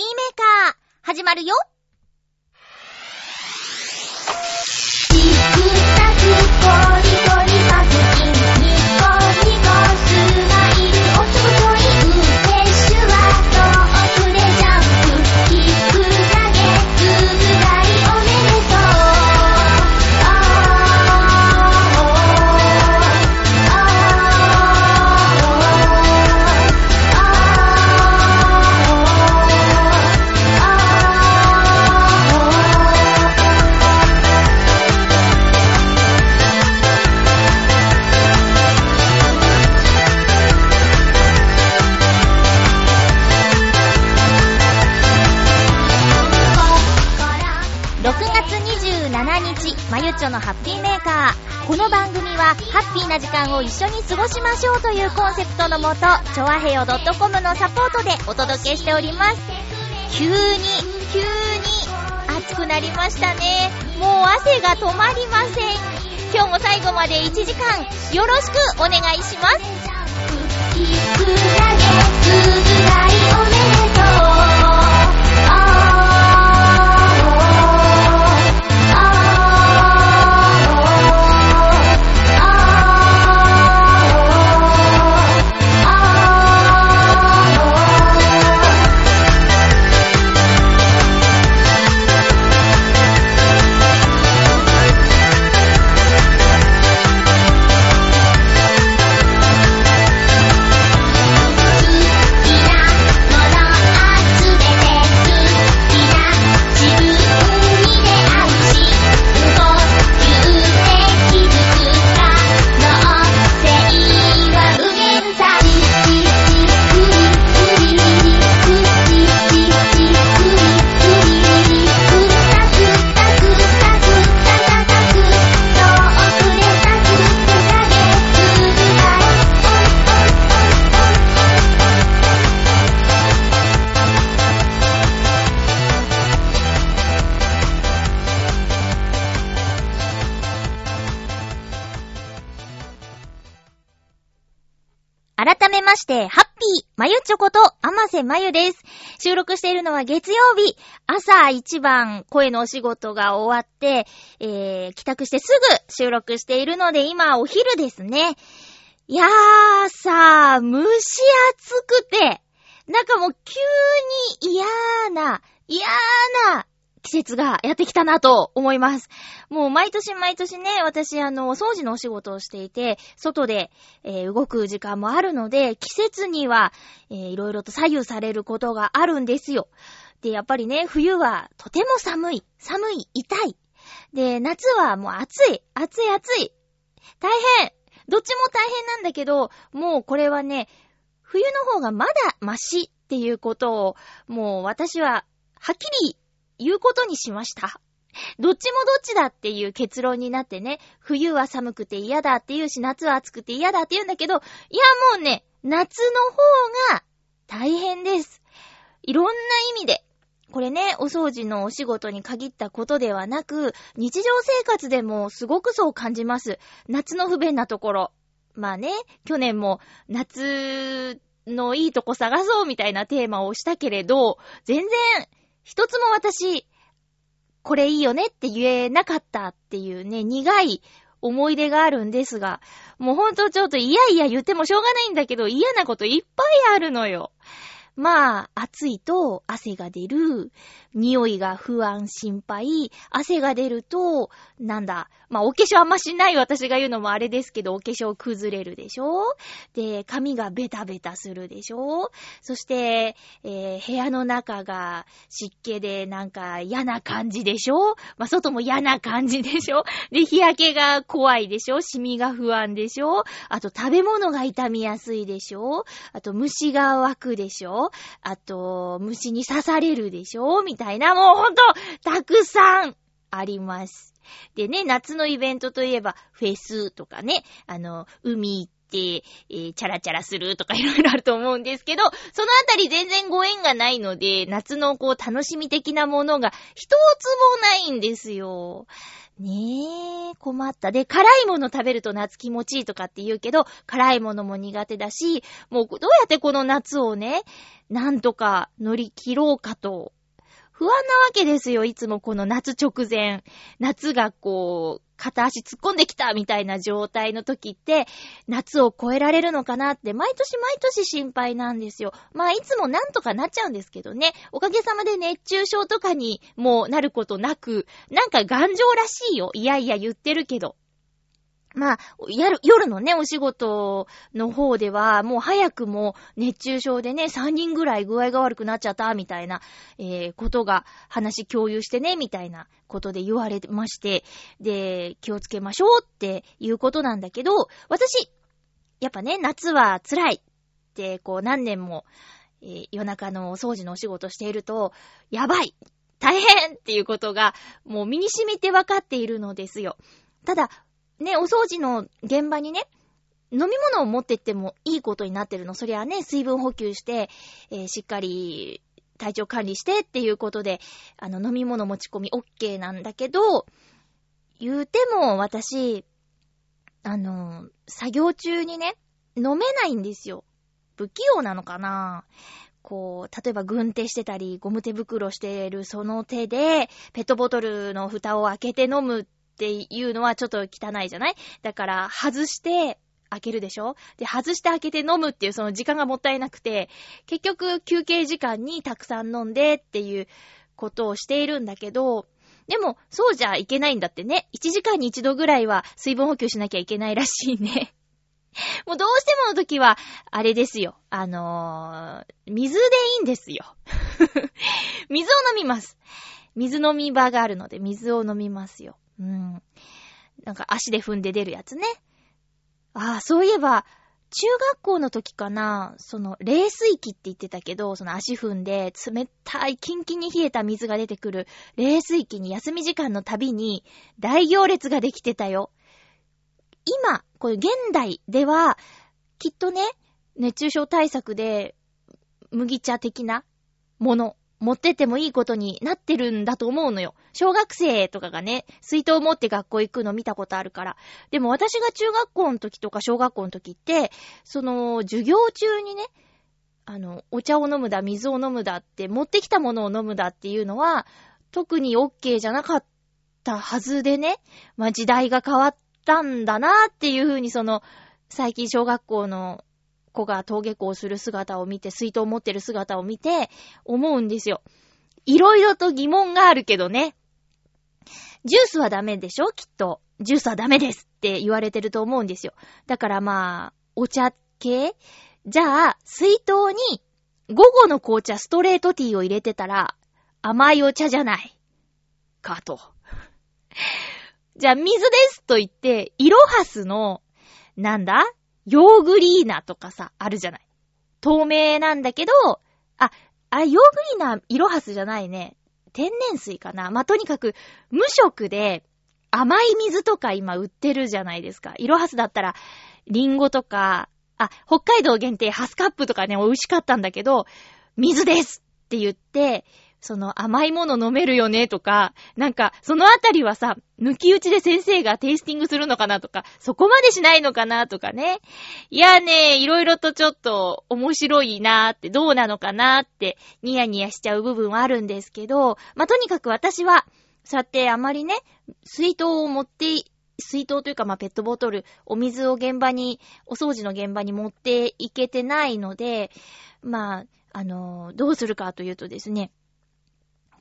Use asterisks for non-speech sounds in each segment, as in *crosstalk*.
ピーメーカー、始まるよ。この番組は、ハッピーな時間を一緒に過ごしましょうというコンセプトのもと、ちょわへよ .com のサポートでお届けしております。急に、急に、暑くなりましたね。もう汗が止まりません。今日も最後まで1時間、よろしくお願いします。キック投げつぶがいおめでチョコと、甘瀬まゆです。収録しているのは月曜日、朝一番声のお仕事が終わって、えー、帰宅してすぐ収録しているので、今お昼ですね。いやーさー、蒸し暑くて、なんかもう急に嫌な、嫌な季節がやってきたなと思います。もう毎年毎年ね、私あの、掃除のお仕事をしていて、外で、えー動く時間もあるので、季節には、えーいろいろと左右されることがあるんですよ。で、やっぱりね、冬はとても寒い、寒い、痛い。で、夏はもう暑い、暑い暑い。大変どっちも大変なんだけど、もうこれはね、冬の方がまだマシっていうことを、もう私は、はっきり言うことにしました。どっちもどっちだっていう結論になってね、冬は寒くて嫌だって言うし、夏は暑くて嫌だって言うんだけど、いやもうね、夏の方が大変です。いろんな意味で。これね、お掃除のお仕事に限ったことではなく、日常生活でもすごくそう感じます。夏の不便なところ。まあね、去年も夏のいいとこ探そうみたいなテーマをしたけれど、全然一つも私、これいいよねって言えなかったっていうね、苦い思い出があるんですが、もうほんとちょっといやいや言ってもしょうがないんだけど、嫌なこといっぱいあるのよ。まあ、暑いと汗が出る、匂いが不安、心配、汗が出ると、なんだ、まあ、お化粧あんましない私が言うのもあれですけど、お化粧崩れるでしょ？で、髪がベタベタするでしょ？そして、えー部屋の中が湿気でなんか嫌な感じでしょ？まあ、外も嫌な感じでしょ？で、日焼けが怖いでしょ？シミが不安でしょ？あと食べ物が傷みやすいでしょ？あと虫が湧くでしょ？あと、虫に刺されるでしょ？みたいな、もうほんと、たくさんあります。でね、夏のイベントといえば、フェスとかね、あの、海行って、えーチャラチャラするとかいろいろあると思うんですけど、そのあたり全然ご縁がないので、夏のこう楽しみ的なものが一つもないんですよ。ねえ、困った。で、辛いもの食べると夏気持ちいいとかって言うけど、辛いものも苦手だし、もうどうやってこの夏をね、なんとか乗り切ろうかと、不安なわけですよ、いつもこの夏直前。夏がこう、片足突っ込んできたみたいな状態の時って、夏を越えられるのかなって、毎年毎年心配なんですよ。まあ、いつもなんとかなっちゃうんですけどね。おかげさまで熱中症とかにもうなることなく、なんか頑丈らしいよ。いやいや言ってるけど。まあ、やる、夜のね、お仕事の方では、もう早くも熱中症でね、3人ぐらい具合が悪くなっちゃった、みたいな、えー、ことが話共有してね、みたいなことで言われまして、で、気をつけましょうっていうことなんだけど、私、やっぱね、夏は辛いって、こう何年も、えー夜中のお掃除のお仕事していると、やばい大変っていうことが、もう身に染みて分かっているのですよ。ただ、ね、お掃除の現場にね、飲み物を持ってってもいいことになってるの。そりゃね、水分補給して、えーしっかり体調管理してっていうことで、あの、飲み物持ち込み OK なんだけど、言うても私、あの、作業中にね、飲めないんですよ。不器用なのかなこう、例えば軍手してたり、ゴム手袋してるその手で、ペットボトルの蓋を開けて飲むっっていうのはちょっと汚いじゃない？だから、外して、開けるでしょ？で、外して開けて飲むっていうその時間がもったいなくて、結局休憩時間にたくさん飲んでっていうことをしているんだけど、でも、そうじゃいけないんだってね。1時間に1度ぐらいは水分補給しなきゃいけないらしいね。*laughs* もうどうしてもの時は、あれですよ。あのー、水でいいんですよ。*laughs* 水を飲みます。水飲み場があるので、水を飲みますよ。うん。なんか足で踏んで出るやつね。ああ、そういえば、中学校の時かな、その、冷水器って言ってたけど、その足踏んで、冷たい、キンキンに冷えた水が出てくる冷水器に休み時間のたびに大行列ができてたよ。今、これ現代では、きっとね、熱中症対策で、麦茶的なもの、持ってってもいいことになってるんだと思うのよ。小学生とかがね、水筒持って学校行くの見たことあるから。でも私が中学校の時とか小学校の時って、その、授業中にね、あの、お茶を飲むだ、水を飲むだって、持ってきたものを飲むだっていうのは、特に OK じゃなかったはずでね、まあ時代が変わったんだなっていうふうにその、最近小学校の子が登下校する姿を見て、水筒を持ってる姿を見て、思うんですよ。いろいろと疑問があるけどね。ジュースはダメでしょ？きっと。ジュースはダメですって言われてると思うんですよ。だからまあ、お茶系？じゃあ、水筒に午後の紅茶ストレートティーを入れてたら、甘いお茶じゃない。かと。じゃあ、水ですと言って、イロハスの、なんだ？ヨーグリーナとかさ、あるじゃない。透明なんだけど、あ、あ、ヨーグリーナ、イロハスじゃないね。天然水かな。まあ、とにかく、無色で、甘い水とか今売ってるじゃないですか。イロハスだったら、リンゴとか、あ、北海道限定ハスカップとかね、美味しかったんだけど、水ですって言って、その甘いもの飲めるよねとか、なんか、そのあたりはさ、抜き打ちで先生がテイスティングするのかなとか、そこまでしないのかなとかね。いやね、いろいろとちょっと面白いなーって、どうなのかなーって、ニヤニヤしちゃう部分はあるんですけど、まあ、とにかく私は、そうやってあまりね、水筒を持って、水筒というか、まあ、ペットボトル、お水を現場に、お掃除の現場に持っていけてないので、まあ、あのどうするかというとですね、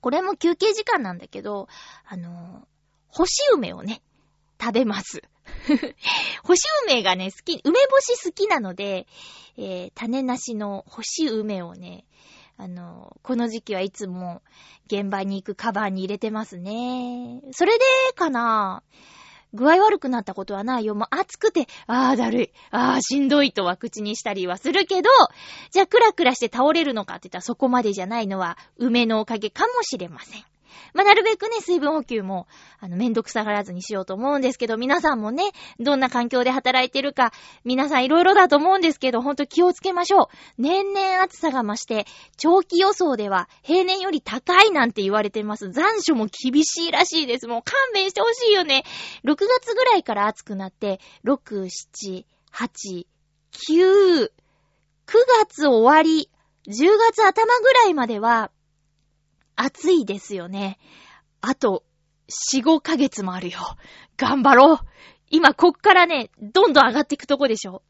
これも休憩時間なんだけど、あのー干し梅をね、食べます。*laughs* 干し梅がね、好き、梅干し好きなので、えー種なしの干し梅をね、あのこの時期はいつも現場に行くカバーに入れてますね。それでかな具合悪くなったことはないよ。もう暑くて、ああだるい、ああしんどいとは口にしたりはするけど、じゃあクラクラして倒れるのかって言ったらそこまでじゃないのは梅のおかげかもしれません。まあ、なるべくね、水分補給も、あの、めんどくさがらずにしようと思うんですけど、皆さんもね、どんな環境で働いてるか、皆さんいろいろだと思うんですけど、ほんと気をつけましょう。年々暑さが増して、長期予想では平年より高いなんて言われてます。残暑も厳しいらしいです。もう勘弁してほしいよね。6月ぐらいから暑くなって、6、7、8、9、9月終わり、10月頭ぐらいまでは、暑いですよね。あと、4、5ヶ月もあるよ。頑張ろう。今、こっからね、どんどん上がっていくとこでしょ。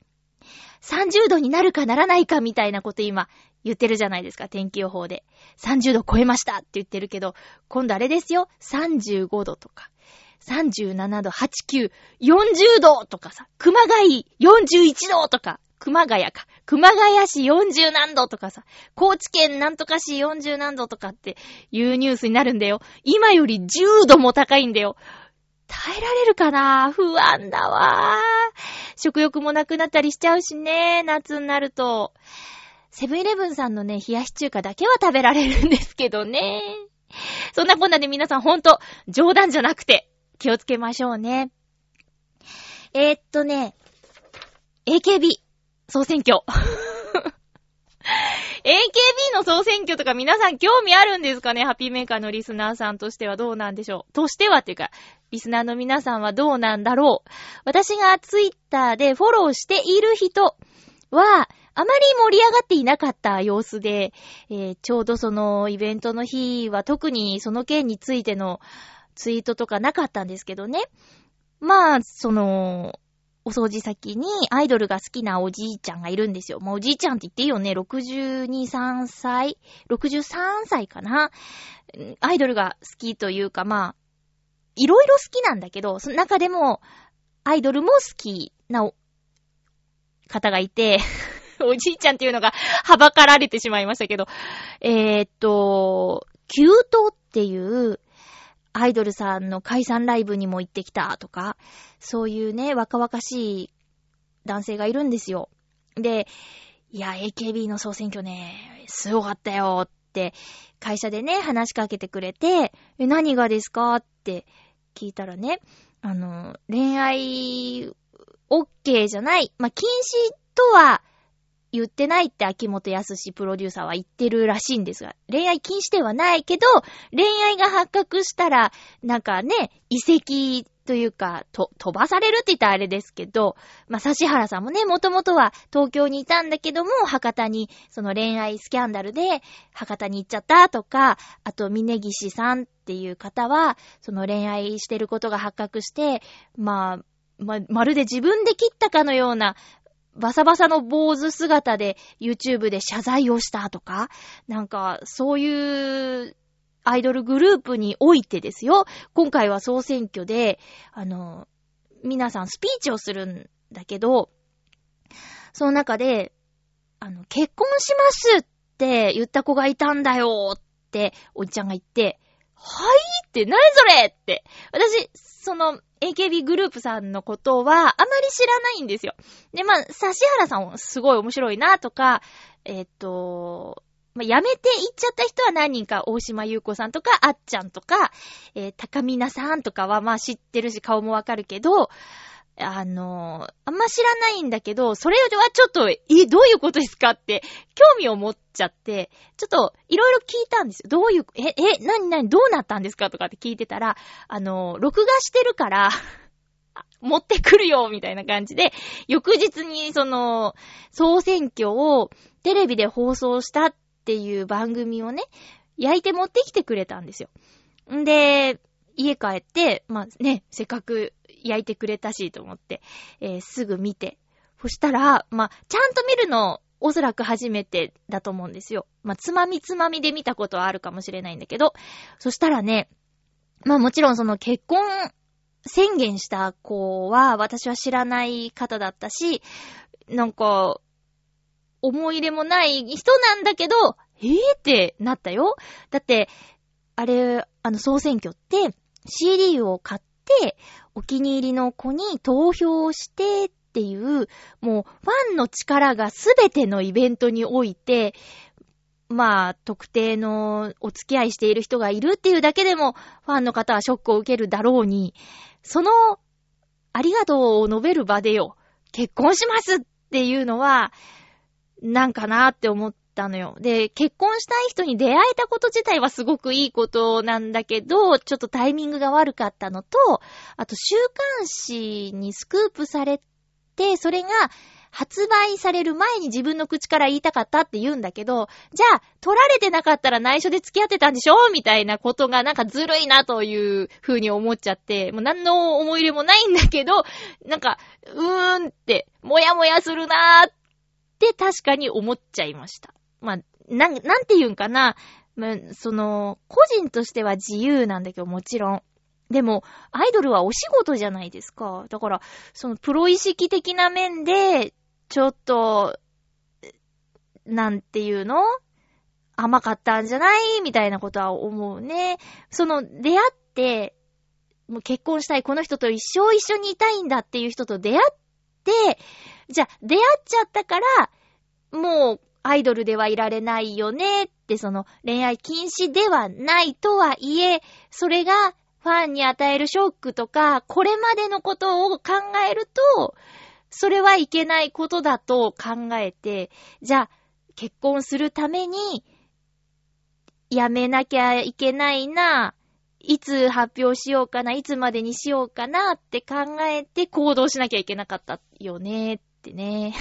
30度になるかならないかみたいなこと今言ってるじゃないですか、天気予報で。30度超えましたって言ってるけど、今度あれですよ、35度とか、37度、8、9、40度とかさ、熊谷41度とか、熊谷か。熊谷市40何度とかさ、高知県なんとか市40何度とかっていうニュースになるんだよ。今より10度も高いんだよ。耐えられるかな？不安だわ食欲もなくなったりしちゃうしね、夏になると。セブンイレブンさんのね、冷やし中華だけは食べられるんですけどね。そんなこんなで皆さんほんと、冗談じゃなくて、気をつけましょうね。えー、っとね、AKB 総選挙。*laughs* AKB の総選挙とか皆さん興味あるんですかね？ハッピーメーカーのリスナーさんとしてはどうなんでしょう？としてはっていうか、リスナーの皆さんはどうなんだろう？私がツイッターでフォローしている人は、あまり盛り上がっていなかった様子で、えー、ちょうどそのイベントの日は特にその件についてのツイートとかなかったんですけどね。まあ、その、お掃除先にアイドルが好きなおじいちゃんがいるんですよ。もうおじいちゃんって言っていいよね。62、3歳 ?63 歳かなアイドルが好きというか、まあ、いろいろ好きなんだけど、その中でも、アイドルも好きな方がいて *laughs* おじいちゃんっていうのが、はばかられてしまいましたけど、えー、っと、キュートっていう、アイドルさんの解散ライブにも行ってきたとか、そういうね、若々しい男性がいるんですよ。で、いや、AKB の総選挙ね、すごかったよって、会社でね、話しかけてくれて、え、何がですかって聞いたらね、あの、恋愛、OK じゃない。まあ、禁止とは言ってないって秋元康プロデューサーは言ってるらしいんですが、恋愛禁止ではないけど、恋愛が発覚したら、なんかね、遺跡というか、と、飛ばされるって言ったらあれですけど、まあ、指原さんもね、もともとは東京にいたんだけども、博多に、その恋愛スキャンダルで、博多に行っちゃったとか、あと、峯岸さんっていう方は、その恋愛してることが発覚して、まあ、ま、まるで自分で切ったかのようなバサバサの坊主姿で YouTube で謝罪をしたとか、なんか、そういうアイドルグループにおいてですよ、今回は総選挙で、あの、皆さんスピーチをするんだけど、その中で、あの、結婚しますって言った子がいたんだよって、おじちゃんが言って、はいって、何それって。私、その、AKB グループさんのことは、あまり知らないんですよ。で、まあ、指原さんすごい面白いなとか、えっ、と、まあ、辞めていっちゃった人は何人か、大島優子さんとか、あっちゃんとか、えー、高みなさんとかはまあ知ってるし顔もわかるけど、あの、あんま知らないんだけど、それはちょっと、え、どういうことですかって、興味を持っちゃって、ちょっと、いろいろ聞いたんですよ。どういう、え、え、なになに、どうなったんですかとかって聞いてたら、あの、録画してるから、*laughs* 持ってくるよみたいな感じで、翌日にその、総選挙をテレビで放送したっていう番組をね、焼いて持ってきてくれたんですよ。んで、家帰って、まあね、せっかく焼いてくれたしと思って、えー、すぐ見て。そしたら、まあ、ちゃんと見るの、おそらく初めてだと思うんですよ。まあ、つまみつまみで見たことはあるかもしれないんだけど、そしたらね、まあもちろんその結婚宣言した子は私は知らない方だったし、なんか、思い入れもない人なんだけど、えぇ、ー、ってなったよ。だって、あれ、あの総選挙って CD を買って、お気に入りの子に投票してっていう、もうファンの力がすべてのイベントにおいて、まあ、特定のお付き合いしている人がいるっていうだけでも、ファンの方はショックを受けるだろうに、その、ありがとうを述べる場でよ、結婚しますっていうのは、なんかなって思ったのよ。で、結婚したい人に出会えたこと自体はすごくいいことなんだけど、ちょっとタイミングが悪かったのと、あと週刊誌にスクープされて、それが発売される前に自分の口から言いたかったって言うんだけど、じゃあ、取られてなかったら内緒で付き合ってたんでしょみたいなことがなんかずるいなという風に思っちゃって、もう何の思い入れもないんだけど、なんか、うーんって、もやもやするなーって確かに思っちゃいました。まあ、なん、なんて言うんかな。まあ、その、個人としては自由なんだけど、もちろん。でも、アイドルはお仕事じゃないですか。だから、そのプロ意識的な面で、ちょっと、なんていうの？甘かったんじゃない？みたいなことは思うね。その、出会って、もう結婚したい、この人と一生一緒にいたいんだっていう人と出会って、じゃあ、出会っちゃったから、もう、アイドルではいられないよねって、その、恋愛禁止ではないとはいえ、それがファンに与えるショックとか、これまでのことを考えると、それはいけないことだと考えて、じゃあ、結婚するために、やめなきゃいけないな、いつ発表しようかな、いつまでにしようかなって考えて行動しなきゃいけなかったよねってね。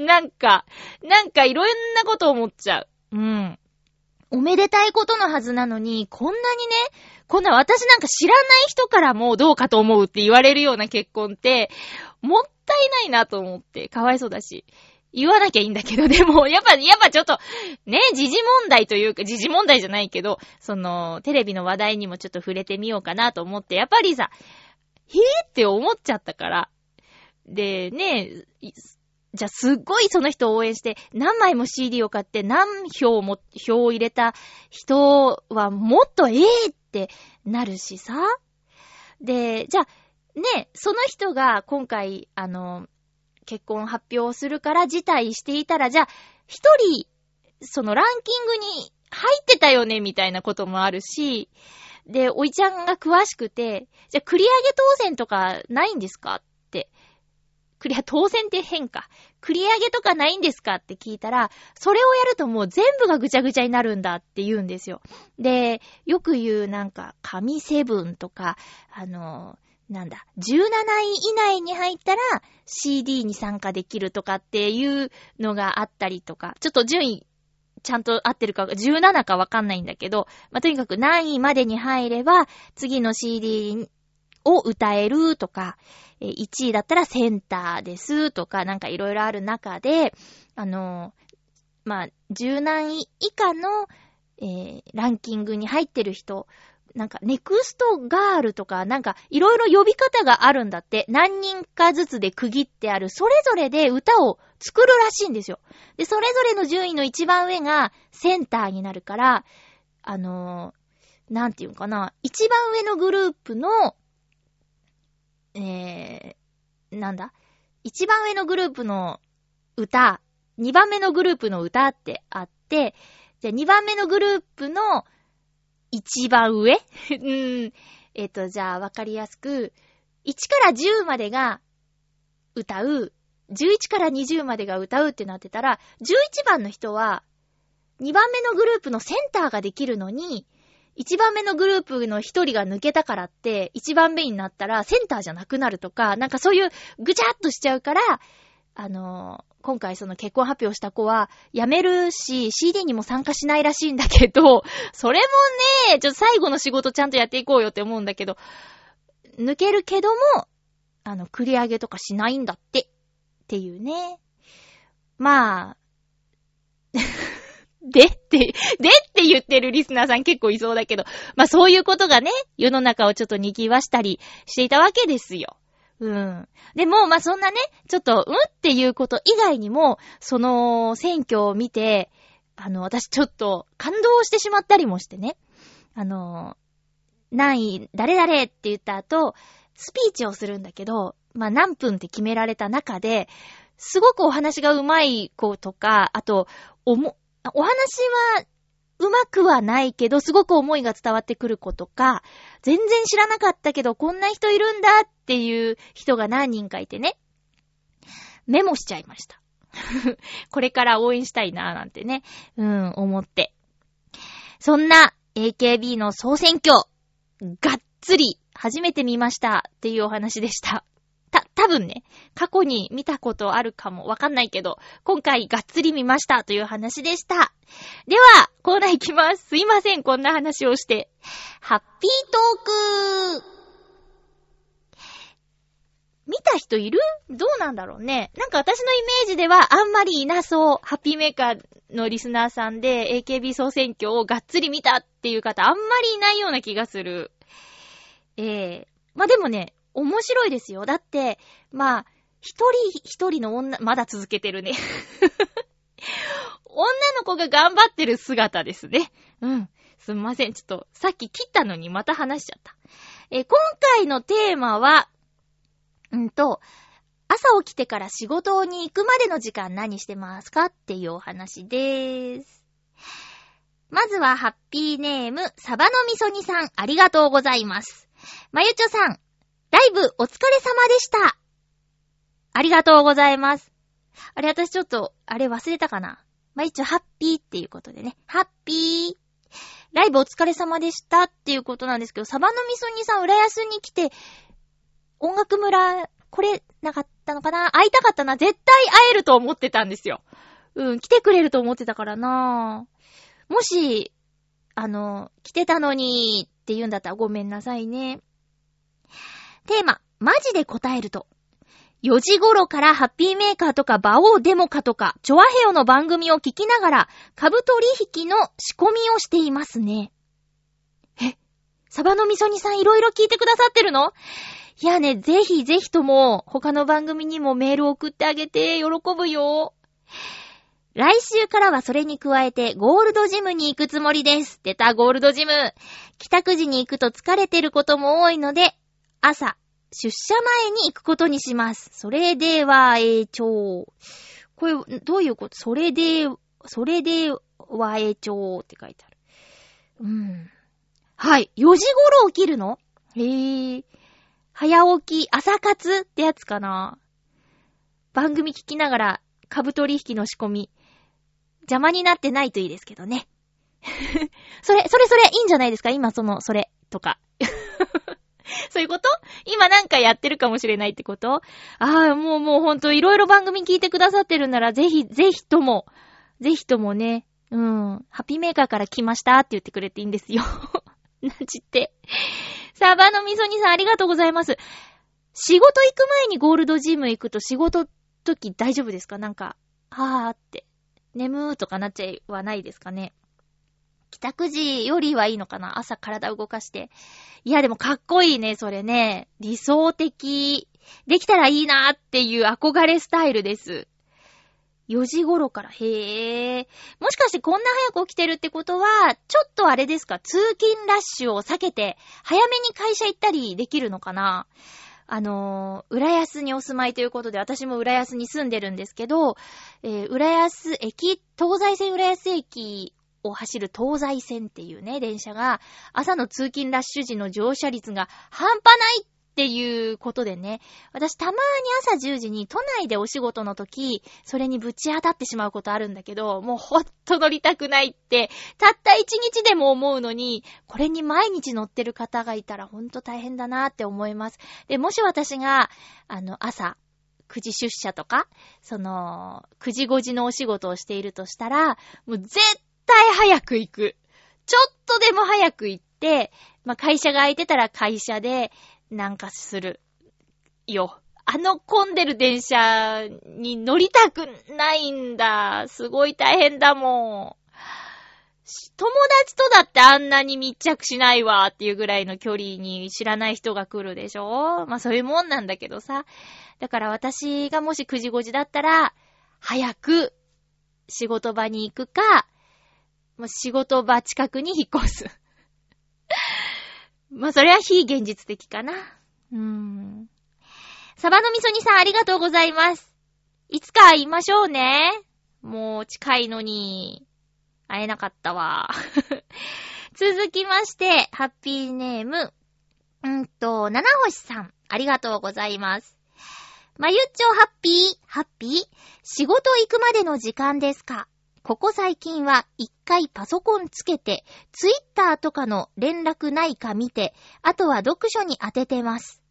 *laughs* なんか、なんかいろんなこと思っちゃう。うん。おめでたいことのはずなのに、こんなにね、こんな私なんか知らない人からもどうかと思うって言われるような結婚って、もったいないなと思って、かわいそうだし。言わなきゃいいんだけど、*laughs* でも、やっぱ、やっぱちょっと、ね、時事問題というか、時事問題じゃないけど、その、テレビの話題にもちょっと触れてみようかなと思って、やっぱりさ、へぇって思っちゃったから。で、ね、じゃあすっごいその人を応援して、何枚も CD を買って何票も、票を入れた人はもっとええってなるしさ。で、じゃあ、ね、その人が今回、あの、結婚発表するから辞退していたら、じゃあ、一人、そのランキングに入ってたよね、みたいなこともあるし、で、おいちゃんが詳しくて、じゃあ繰り上げ当選とかないんですかククリア、当選って変か。繰り上げとかないんですかって聞いたら、それをやるともう全部がぐちゃぐちゃになるんだって言うんですよ。で、よく言うなんか、神セブンとか、あの、なんだ、17位以内に入ったら CD に参加できるとかっていうのがあったりとか、ちょっと順位ちゃんと合ってるか、17かわかんないんだけど、まあ、とにかく何位までに入れば、次の CD にを歌えるとか、1位だったらセンターですとか、なんかいろいろある中で、あの、まあ、10何位以下の、えー、ランキングに入ってる人、なんか、ネクストガールとか、なんか、いろいろ呼び方があるんだって。何人かずつで区切ってある。それぞれで歌を作るらしいんですよ。で、それぞれの順位の一番上がセンターになるから、あのー、なんていうのかな。一番上のグループのえー、なんだ？一番上のグループの歌、二番目のグループの歌ってあって、じゃあ二番目のグループの一番上？*laughs* うん。えっ、ー、と、じゃあわかりやすく、1から10までが歌う、11から20までが歌うってなってたら、11番の人は、2番目のグループのセンターができるのに、一番目のグループの一人が抜けたからって、一番目になったらセンターじゃなくなるとか、なんかそういうぐちゃっとしちゃうから、あのー、今回その結婚発表した子は辞めるし、CD にも参加しないらしいんだけど、それもね、ちょっと最後の仕事ちゃんとやっていこうよって思うんだけど、抜けるけども、あの、繰り上げとかしないんだって、っていうね。まあ、でって、でって言ってるリスナーさん結構いそうだけど、まあそういうことがね、世の中をちょっと賑わしたりしていたわけですよ。うん。でも、まあそんなね、ちょっと、うんっていうこと以外にも、その選挙を見て、あの、私ちょっと感動してしまったりもしてね。あの、何位、誰々って言った後、スピーチをするんだけど、まあ何分って決められた中で、すごくお話が上手い子とか、あと、おも、お話は、うまくはないけど、すごく思いが伝わってくる子とか、全然知らなかったけど、こんな人いるんだっていう人が何人かいてね、メモしちゃいました。*laughs* これから応援したいなぁなんてね、うん、思って。そんな AKB の総選挙、がっつり初めて見ましたっていうお話でした。多分ね、過去に見たことあるかもわかんないけど、今回がっつり見ましたという話でした。では、コーナー行きます。すいません、こんな話をして。ハッピートーク見た人いる？どうなんだろうね。なんか私のイメージではあんまりいなそう。ハッピーメーカーのリスナーさんで AKB 総選挙をがっつり見たっていう方あんまりいないような気がする。ええまあでもね、面白いですよ。だって、まあ、一人一人の女、まだ続けてるね。*laughs* 女の子が頑張ってる姿ですね。うん。すみません。ちょっと、さっき切ったのにまた話しちゃった。え今回のテーマは、うんと、朝起きてから仕事に行くまでの時間何してますかっていうお話でーす。まずは、ハッピーネーム、サバのみそ煮さん、ありがとうございます。まゆちょさん、ライブお疲れ様でした。ありがとうございます。あれ、私ちょっと、あれ忘れたかなまゆちょ、ハッピーっていうことでね。ハッピー。ライブお疲れ様でしたっていうことなんですけど、サバのみそ煮さん、浦安に来て、音楽村、これ、なかったのかな？会いたかったな。絶対会えると思ってたんですよ。うん、来てくれると思ってたからなもし、あの、来てたのにって言うんだったらごめんなさいね。テーマ、マジで答えると。4時頃からハッピーメーカーとかバオーデモカとか、チョアヘヨの番組を聞きながら、株取引の仕込みをしていますね。え、サバの味噌煮さんいろいろ聞いてくださってるの？いやね、ぜひぜひとも、他の番組にもメール送ってあげて、喜ぶよ。来週からはそれに加えて、ゴールドジムに行くつもりです。出た、ゴールドジム。帰宅時に行くと疲れてることも多いので、朝、出社前に行くことにします。それでは、えー、ちょう。これ、どういうこと？それで、それでは、えー、ちょうって書いてある。うん。はい。4時頃起きるの？へー。早起き、朝活ってやつかな。番組聞きながら、株取引の仕込み。邪魔になってないといいですけどね。*laughs* それ、それそれ、いいんじゃないですか？今その、それ、とか。*laughs* そういうこと？今なんかやってるかもしれないってこと？ああ、もうもうほんといろいろ番組聞いてくださってるならぜひ、ぜひとも、ぜひともね、うん、ハッピーメーカーから来ましたって言ってくれていいんですよ。*laughs* なんちって。サバのみそ煮さんありがとうございます。仕事行く前にゴールドジム行くと仕事時大丈夫ですか？なんか、はーって、眠ーとかなっちゃいはないですかね？帰宅時よりはいいのかな？朝体動かして。いや、でもかっこいいね、それね。理想的。できたらいいなっていう憧れスタイルです。4時頃から、へえ。もしかしてこんな早く起きてるってことは、ちょっとあれですか、通勤ラッシュを避けて、早めに会社行ったりできるのかな？あのー、浦安にお住まいということで、私も浦安に住んでるんですけど、えー、浦安駅、東西線浦安駅を走る東西線っていうね、電車が、朝の通勤ラッシュ時の乗車率が半端ないっていうことでね、私たまーに朝10時に都内でお仕事の時、それにぶち当たってしまうことあるんだけど、もうほんと乗りたくないって、たった一日でも思うのに、これに毎日乗ってる方がいたらほんと大変だなって思います。で、もし私が、あの、朝、9時出社とか、その、9時5時のお仕事をしているとしたら、もう絶対早く行く。ちょっとでも早く行って、まあ、会社が空いてたら会社でなんかする。よ。あの混んでる電車に乗りたくないんだ。すごい大変だもん。友達とだってあんなに密着しないわっていうぐらいの距離に知らない人が来るでしょまあそういうもんなんだけどさ。だから私がもし9時5時だったら、早く仕事場に行くか、もう仕事場近くに引っ越す。*laughs* まあそれは非現実的かな。うーん。サバの味噌煮さんありがとうございます。いつか会いましょうね。もう近いのに、会えなかったわ。*laughs* 続きまして、ハッピーネーム、うんと、七星さん、ありがとうございます。まゆっちょハッピー、ハッピー？仕事行くまでの時間ですか？ここ最近は一回パソコンつけて、ツイッターとかの連絡ないか見て、あとは読書に当ててます。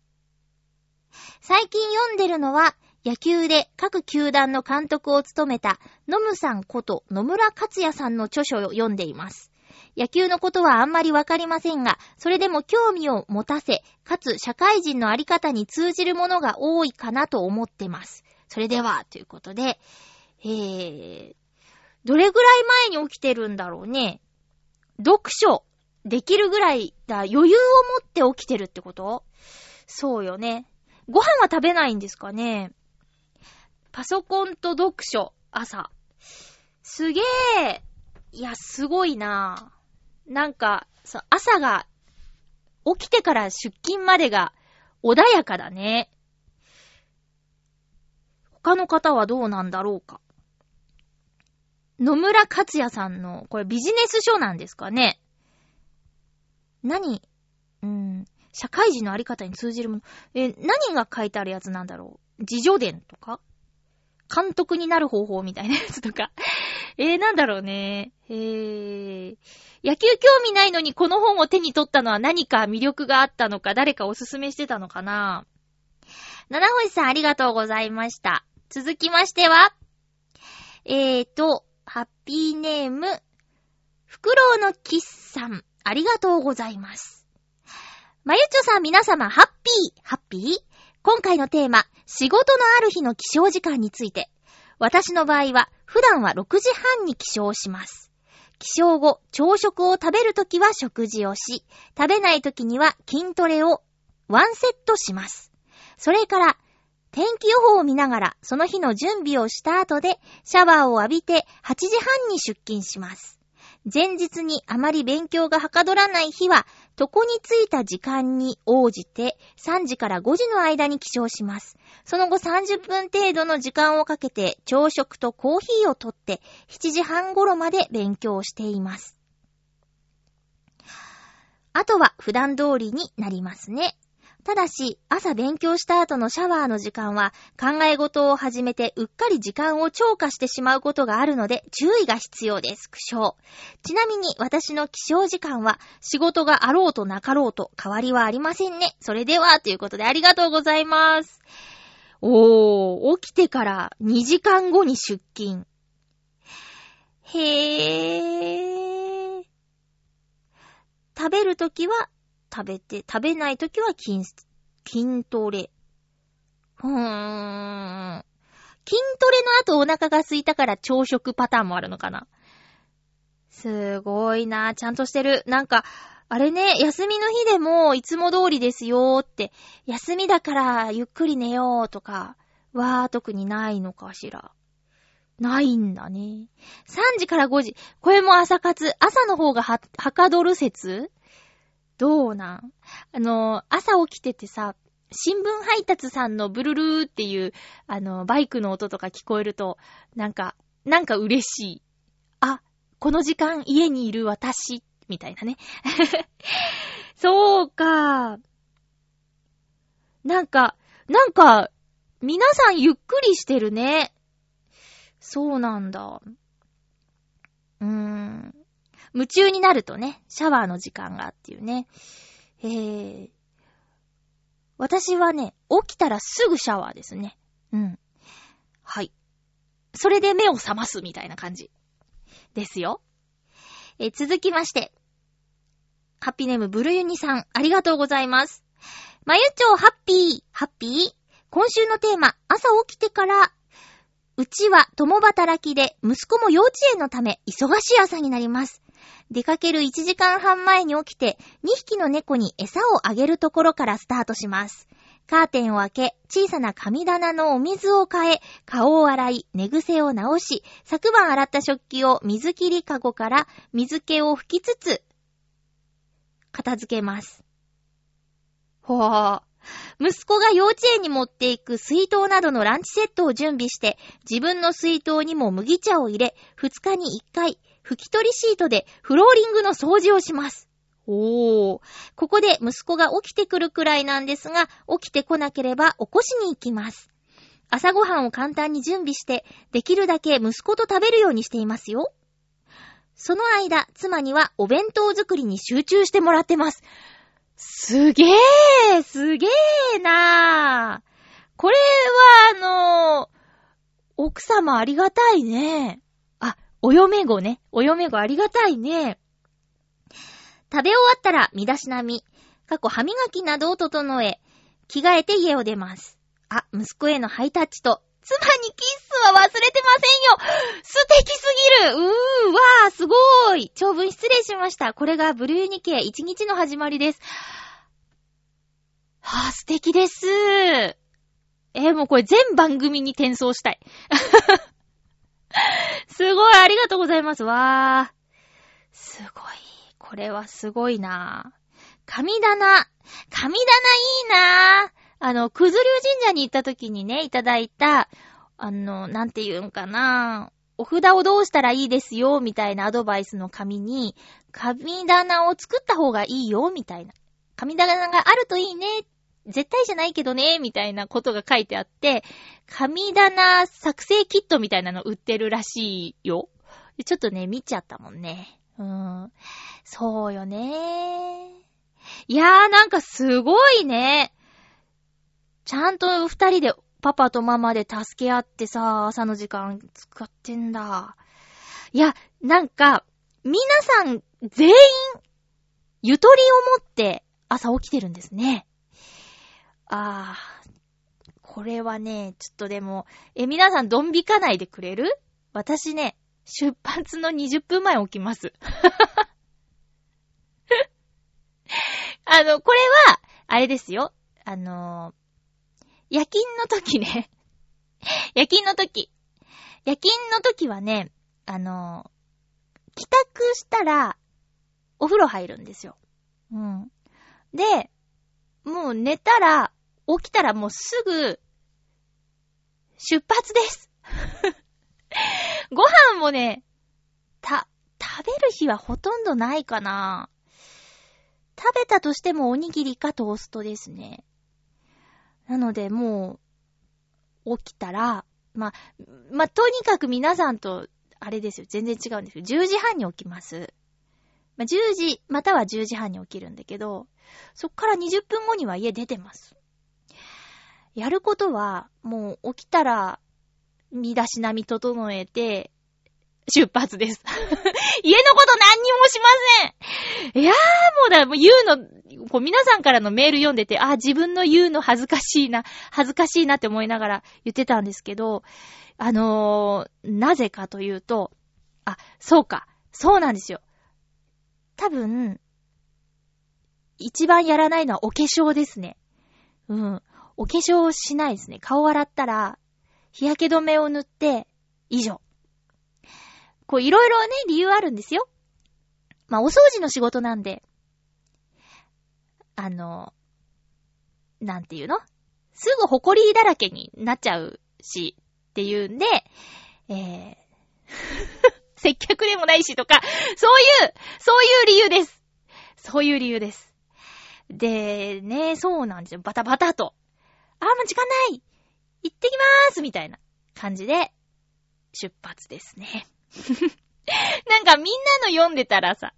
最近読んでるのは、野球で各球団の監督を務めた野村さんこと野村克也さんの著書を読んでいます。野球のことはあんまりわかりませんが、それでも興味を持たせ、かつ社会人のあり方に通じるものが多いかなと思ってます。それでは、ということで、えー、どれぐらい前に起きてるんだろうね。読書できるぐらいだ、余裕を持って起きてるってこと？そうよね。ご飯は食べないんですかね？パソコンと読書、朝。すげえ。いや、すごいななんか、朝が、起きてから出勤までが穏やかだね。他の方はどうなんだろうか。野村克也さんの、これビジネス書なんですかね何？うん、社会人のあり方に通じるもの。え、何が書いてあるやつなんだろう？自助伝とか？監督になる方法みたいなやつとか？*laughs* えー、なんだろうね。えー、野球興味ないのにこの本を手に取ったのは何か魅力があったのか、誰かおすすめしてたのかな？七星さんありがとうございました。続きましては、えーと、ハッピーネーム、フクロウのキスさん、ありがとうございます。まゆちょさん皆様、ハッピー、ハッピー？今回のテーマ、仕事のある日の起床時間について。私の場合は、普段は6時半に起床します。起床後、朝食を食べるときは食事をし、食べないときには筋トレをワンセットします。それから、天気予報を見ながら、その日の準備をした後で、シャワーを浴びて8時半に出勤します。前日にあまり勉強がはかどらない日は、床に着いた時間に応じて3時から5時の間に起床します。その後30分程度の時間をかけて朝食とコーヒーをとって7時半頃まで勉強しています。あとは普段通りになりますね。ただし、朝勉強した後のシャワーの時間は考え事を始めてうっかり時間を超過してしまうことがあるので注意が必要です。苦笑。ちなみに私の起床時間は仕事があろうとなかろうと変わりはありませんね。それでは、ということでありがとうございます。おー、起きてから2時間後に出勤。へー。食べるときは食べて、食べないときは筋、筋トレ。ふーん。筋トレの後お腹が空いたから朝食パターンもあるのかな。すごいなちゃんとしてる。なんか、あれね、休みの日でもいつも通りですよーって、休みだからゆっくり寝ようとか、は特にないのかしら。ないんだね。3時から5時。これも朝活。朝の方がは、はかどる説どうなん？あの、朝起きててさ、新聞配達さんのブルルーっていう、あの、バイクの音とか聞こえると、なんか、なんか嬉しい。あ、この時間家にいる私、みたいなね。*laughs* そうか。なんか、なんか、皆さんゆっくりしてるね。そうなんだ。うーん。夢中になるとね、シャワーの時間がっていうね。えー、私はね、起きたらすぐシャワーですね。うん。はい。それで目を覚ますみたいな感じ。ですよ。え続きまして。ハッピーネームブルユニさん、ありがとうございます。まゆちょうハッピー、ハッピー。今週のテーマ、朝起きてから、うちは共働きで、息子も幼稚園のため、忙しい朝になります。出かける1時間半前に起きて、2匹の猫に餌をあげるところからスタートします。カーテンを開け、小さな神棚のお水を変え、顔を洗い、寝癖を直し、昨晩洗った食器を水切りかごから水気を拭きつつ、片付けます。ほわ息子が幼稚園に持っていく水筒などのランチセットを準備して、自分の水筒にも麦茶を入れ、2日に1回、拭き取りシートでフローリングの掃除をします。おー。ここで息子が起きてくるくらいなんですが、起きてこなければ起こしに行きます。朝ごはんを簡単に準備して、できるだけ息子と食べるようにしていますよ。その間、妻にはお弁当作りに集中してもらってます。すげーすげーなーこれは、あのー奥様ありがたいね。あ、お嫁子ね。お嫁子ありがたいね。食べ終わったら身だしなみ、過去歯磨きなどを整え、着替えて家を出ます。あ、息子へのハイタッチと、妻にキッスは忘れてませんよ素敵すぎるうーわー、すごーい長文失礼しました。これがブルーニケ一日の始まりです。はぁ、素敵です。えーもうこれ全番組に転送したい。*laughs* すごい、ありがとうございます。わー。すごい。これはすごいな神棚。神棚いいなあの、くずりゅう神社に行った時にね、いただいた、あの、なんて言うんかなお札をどうしたらいいですよ、みたいなアドバイスの紙に、神棚を作った方がいいよ、みたいな。神棚があるといいね。絶対じゃないけどね、みたいなことが書いてあって、神棚作成キットみたいなの売ってるらしいよ。ちょっとね、見ちゃったもんね。うん。そうよね。いやーなんかすごいね。ちゃんと二人でパパとママで助け合ってさ、朝の時間使ってんだ。いや、なんか、皆さん全員、ゆとりを持って朝起きてるんですね。あー、これはね、ちょっとでも、え、皆さんドン引かないでくれる？私ね、出発の20分前起きます。*laughs* あの、これは、あれですよ。あの、夜勤の時ね。*laughs* 夜勤の時。夜勤の時はね、あの、帰宅したら、お風呂入るんですよ。うん。で、もう寝たら、起きたらもうすぐ、出発です。*laughs* ご飯もね、た、食べる日はほとんどないかな。食べたとしてもおにぎりかトーストですね。なのでもう、起きたら、まあ、まあ、とにかく皆さんと、あれですよ、全然違うんですけど、10時半に起きます。まあ、10時、または10時半に起きるんだけど、そっから20分後には家出てます。やることは、もう起きたら、身だしなみ整えて、出発です。*laughs* 家のこと何にもしませんいやーもうだ、もう言うの、こう皆さんからのメール読んでて、あ、自分の言うの恥ずかしいな、恥ずかしいなって思いながら言ってたんですけど、あのー、なぜかというと、あ、そうか、そうなんですよ。多分、一番やらないのはお化粧ですね。うん。お化粧しないですね。顔洗ったら、日焼け止めを塗って、以上。こう、いろいろね、理由あるんですよ。まあ、お掃除の仕事なんで、あの、なんていうの？すぐ埃だらけになっちゃうし、っていうんで、えー、*laughs* 接客でもないしとか、そういう、そういう理由です。そういう理由です。で、ね、そうなんですよ。バタバタと。あー、もう時間ない行ってきまーすみたいな感じで、出発ですね。*laughs* なんかみんなの読んでたらさ、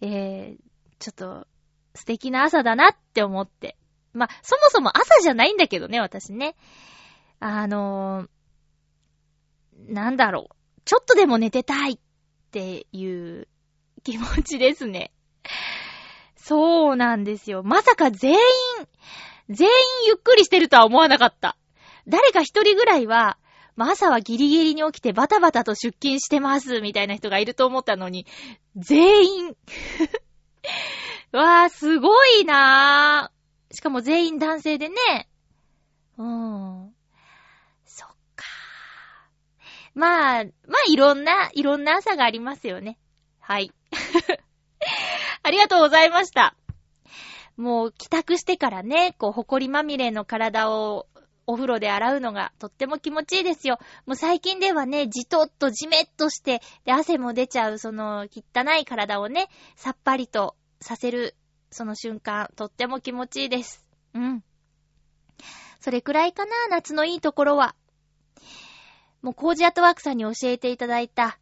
えー、ちょっと素敵な朝だなって思って。まあ、そもそも朝じゃないんだけどね、私ね。あのー、なんだろう。ちょっとでも寝てたいっていう気持ちですね。そうなんですよ。まさか全員、全員ゆっくりしてるとは思わなかった。誰か一人ぐらいは、まあ、朝はギリギリに起きてバタバタと出勤してます、みたいな人がいると思ったのに、全員 *laughs* わー、すごいなー。しかも全員男性でね。うーん。そっかまあ、まあ、いろんな、いろんな朝がありますよね。はい。*laughs* ありがとうございました。もう帰宅してからね、こう、埃まみれの体をお風呂で洗うのがとっても気持ちいいですよ。もう最近ではね、じとっとじめっとして、で、汗も出ちゃう、その汚い体をね、さっぱりとさせる、その瞬間、とっても気持ちいいです。うん。それくらいかな、夏のいいところは。もうコージアットワークさんに教えていただいた、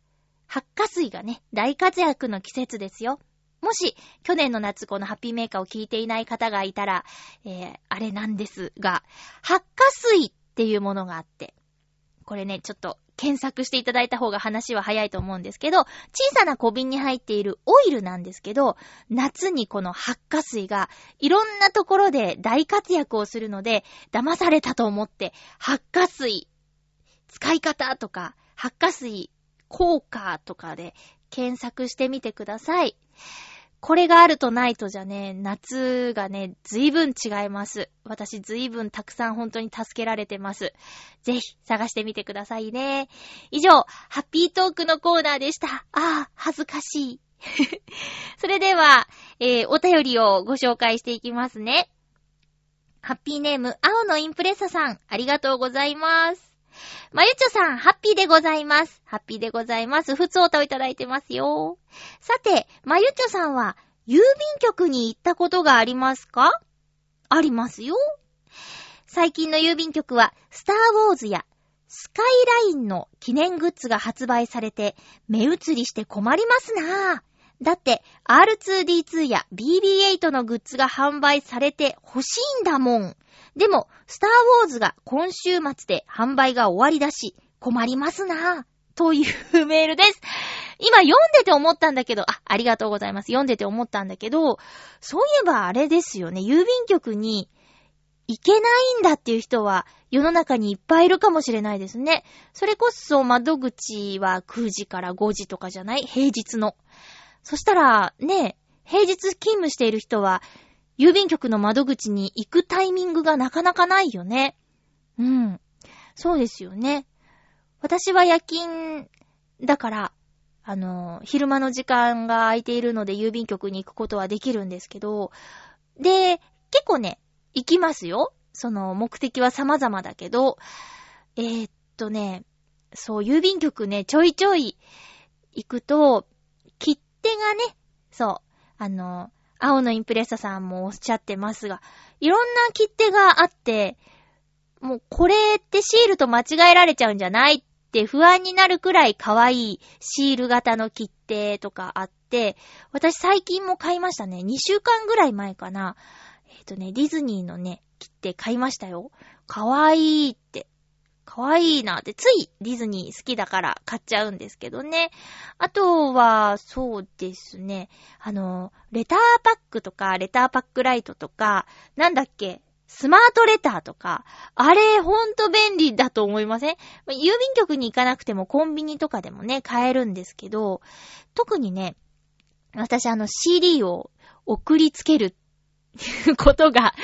発火水がね、大活躍の季節ですよ。もし、去年の夏このハッピーメーカーを聞いていない方がいたら、えー、あれなんですが、発火水っていうものがあって、これね、ちょっと検索していただいた方が話は早いと思うんですけど、小さな小瓶に入っているオイルなんですけど、夏にこの発火水がいろんなところで大活躍をするので、騙されたと思って、発火水、使い方とか、発火水効果とかで検索してみてください。これがあるとないとじゃね、夏がね、ずいぶん違います。私ずいぶんたくさん本当に助けられてます。ぜひ探してみてくださいね。以上、ハッピートークのコーナーでした。ああ、恥ずかしい。*laughs* それでは、えー、お便りをご紹介していきますね。ハッピーネーム、青のインプレッサさん、ありがとうございます。まゆちょさん、ハッピーでございます。ハッピーでございます。ふつおたをいただいてますよ。さて、まゆちょさんは、郵便局に行ったことがありますか？ありますよ。最近の郵便局は、スターウォーズやスカイラインの記念グッズが発売されて、目移りして困りますなぁ。だって、R2D2 や BB8 のグッズが販売されて欲しいんだもん。でも、スターウォーズが今週末で販売が終わりだし、困りますなぁ。というメールです。今読んでて思ったんだけど、あ、ありがとうございます。読んでて思ったんだけど、そういえばあれですよね、郵便局に行けないんだっていう人は世の中にいっぱいいるかもしれないですね。それこそ窓口は9時から5時とかじゃない？平日の。そしたら、ね、平日勤務している人は郵便局の窓口に行くタイミングがなかなかないよね。うん。そうですよね。私は夜勤だから、あの、昼間の時間が空いているので郵便局に行くことはできるんですけど、で、結構ね、行きますよ。その目的は様々だけど、えー、っとね、そう、郵便局ね、ちょいちょい行くと、切手がね、そう、あの、青のインプレッサさんもおっしゃってますが、いろんな切手があって、もうこれってシールと間違えられちゃうんじゃないって不安になるくらい可愛いシール型の切手とかあって、私最近も買いましたね。2週間ぐらい前かな。えっ、ー、とね、ディズニーのね、切手買いましたよ。可愛いってかわいいなって、ついディズニー好きだから買っちゃうんですけどね。あとは、そうですね。あの、レターパックとか、レターパックライトとか、なんだっけ、スマートレターとか、あれ、ほんと便利だと思いません？郵便局に行かなくてもコンビニとかでもね、買えるんですけど、特にね、私あの CD を送りつけるいうことが、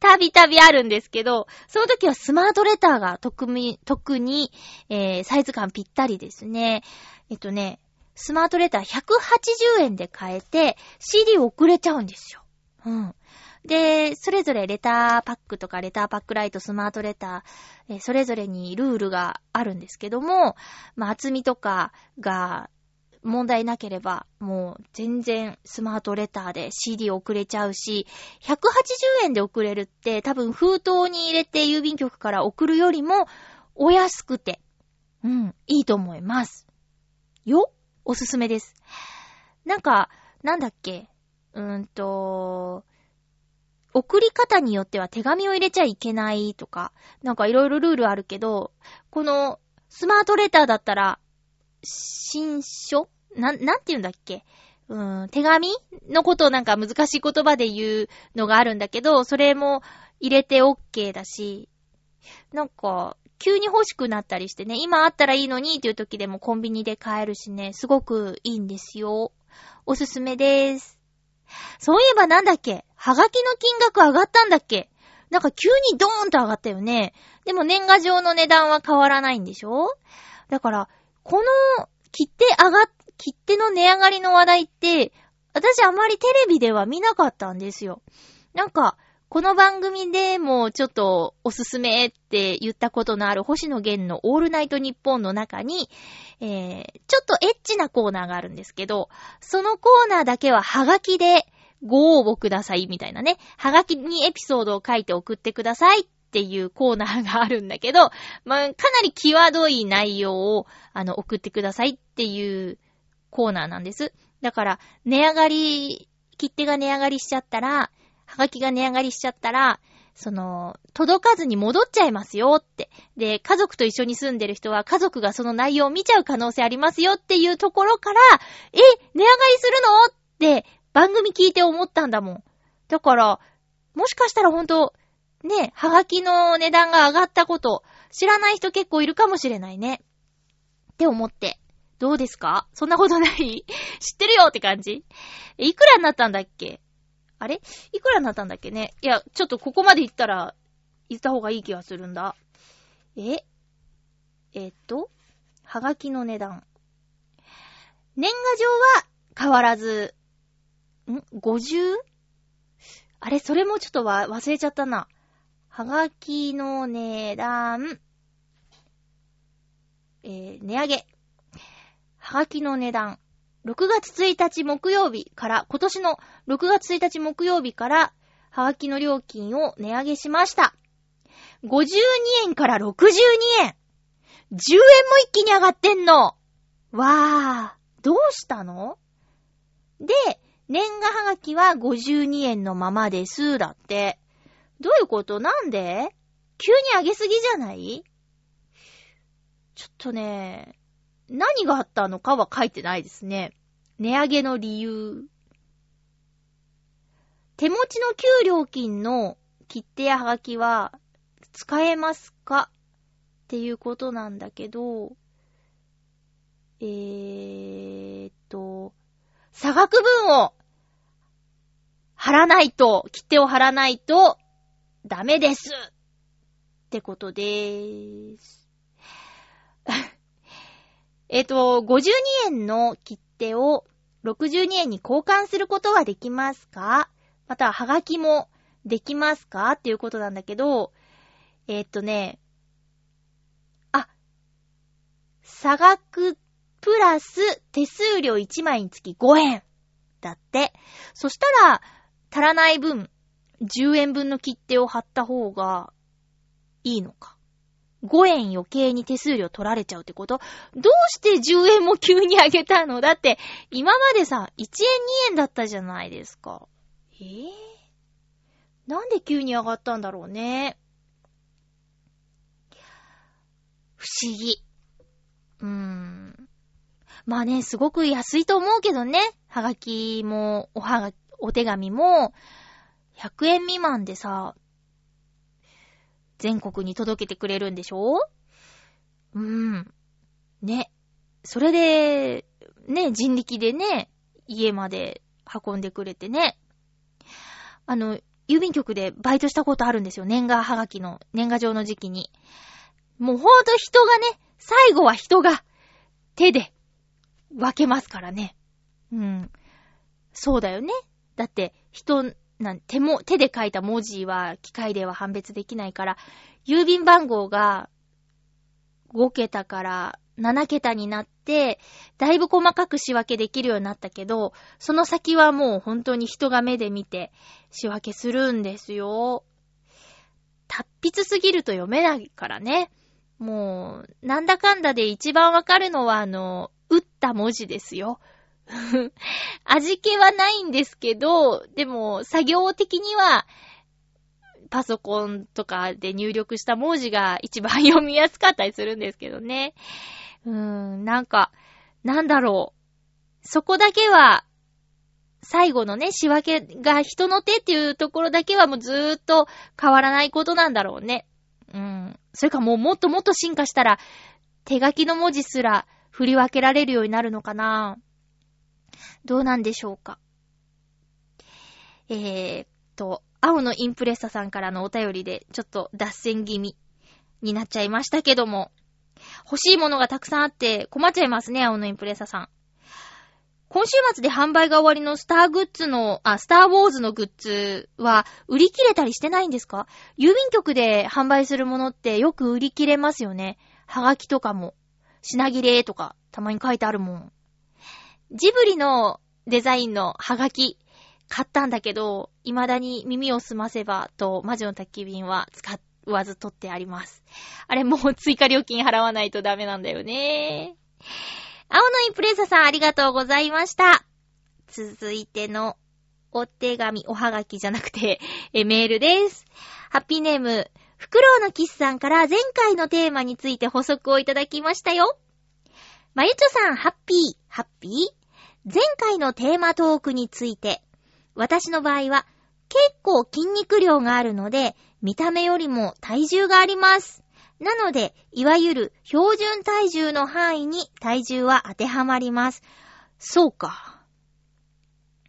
たびたびあるんですけど、その時はスマートレターが特に、特に、えー、サイズ感ぴったりですね。えっとね、スマートレター180円で買えて、CD 送れちゃうんですよ。うん。で、それぞれレターパックとかレターパックライト、スマートレター、え、それぞれにルールがあるんですけども、まあ、厚みとかが問題なければ、もう全然スマートレターで CD 送れちゃうし、180円で送れるって多分封筒に入れて郵便局から送るよりもお安くて、うん、いいと思います。よおすすめです。なんか、なんだっけうーんと、送り方によっては手紙を入れちゃいけないとか、なんかいろいろルールあるけど、このスマートレターだったら、新書なん、なんて言うんだっけ？うーん、手紙のことをなんか難しい言葉で言うのがあるんだけど、それも入れて OK だし、なんか、急に欲しくなったりしてね、今あったらいいのにっていう時でもコンビニで買えるしね、すごくいいんですよ。おすすめです。そういえばなんだっけ？はがきの金額上がったんだっけ？なんか急にドーンと上がったよね。でも年賀状の値段は変わらないんでしょ？だから、この切手上がっ切手の値上がりの話題って、私あまりテレビでは見なかったんですよ。なんか、この番組でもちょっとおすすめって言ったことのある星野源のオールナイトニッポンの中に、えー、ちょっとエッチなコーナーがあるんですけど、そのコーナーだけはハガキでご応募くださいみたいなね。ハガキにエピソードを書いて送ってくださいっていうコーナーがあるんだけど、まあ、かなり際どい内容を、あの、送ってくださいっていうコーナーなんです。だから、値上がり、切手が値上がりしちゃったら、はがきが値上がりしちゃったら、その、届かずに戻っちゃいますよって。で、家族と一緒に住んでる人は家族がその内容を見ちゃう可能性ありますよっていうところから、え、値上がりするのって番組聞いて思ったんだもん。だから、もしかしたらほんと、ね、はがきの値段が上がったこと、知らない人結構いるかもしれないね。って思って。どうですか？そんなことない？知ってるよって感じ？いくらになったんだっけ？あれ？いくらになったんだっけね？いや、ちょっとここまで言ったら、言った方がいい気がするんだ。え？えっと、はがきの値段。年賀状は変わらず、ん ?50? あれ？それもちょっとわ、忘れちゃったな。はがきの値段。えー、値上げ。はがきの値段。6月1日木曜日から、今年の6月1日木曜日から、はがきの料金を値上げしました。52円から62円。10円も一気に上がってんの。わー、どうしたの？で、年賀はがきは52円のままです、だって。どういうこと？なんで？急に上げすぎじゃない？ちょっとね、何があったのかは書いてないですね。値上げの理由。手持ちの給料金の切手やはがきは使えますか？っていうことなんだけど、えーっと、差額分を貼らないと、切手を貼らないとダメですってことでーす。えっと、52円の切手を62円に交換することはできますか？または、はがきもできますか？っていうことなんだけど、えっとね、あ、差額プラス手数料1枚につき5円だって。そしたら、足らない分、10円分の切手を貼った方がいいのか？5円余計に手数料取られちゃうってこと？どうして10円も急に上げたの？だって、今までさ、1円2円だったじゃないですか。えぇ、ー、なんで急に上がったんだろうね。不思議。うーん。まあね、すごく安いと思うけどね。はがきも、おはが、お手紙も、100円未満でさ、全国に届けてくれるんでしょ？うーん。ね。それで、ね、人力でね、家まで運んでくれてね。あの、郵便局でバイトしたことあるんですよ。年賀はがきの、年賀状の時期に。もうほんと人がね、最後は人が手で分けますからね。うん。そうだよね。だって、人なん手も、手で書いた文字は機械では判別できないから、郵便番号が5桁から7桁になって、だいぶ細かく仕分けできるようになったけど、その先はもう本当に人が目で見て仕分けするんですよ。達筆すぎると読めないからね。もう、なんだかんだで一番わかるのはあの、打った文字ですよ。*laughs* 味気はないんですけど、でも作業的には、パソコンとかで入力した文字が一番読みやすかったりするんですけどね。うーん、なんか、なんだろう。そこだけは、最後のね、仕分けが人の手っていうところだけはもうずーっと変わらないことなんだろうね。うん。それかもうもっともっと進化したら、手書きの文字すら振り分けられるようになるのかなどうなんでしょうか？えー、と、青のインプレッサさんからのお便りで、ちょっと脱線気味になっちゃいましたけども、欲しいものがたくさんあって困っちゃいますね、青のインプレッサさん。今週末で販売が終わりのスターグッズの、あ、スターウォーズのグッズは売り切れたりしてないんですか？郵便局で販売するものってよく売り切れますよね。はがきとかも。品切れとか、たまに書いてあるもん。ジブリのデザインのはがき、買ったんだけど、未だに耳をすませばと魔女の宅急便は使わず取ってあります。あれもう追加料金払わないとダメなんだよね。青のインプレッサさんありがとうございました。続いてのお手紙、おはがきじゃなくて、え、メールです。ハッピーネーム、フクロウのキスさんから前回のテーマについて補足をいただきましたよ。まゆちょさん、ハッピー、ハッピー？前回のテーマトークについて、私の場合は結構筋肉量があるので、見た目よりも体重があります。なので、いわゆる標準体重の範囲に体重は当てはまります。そうか。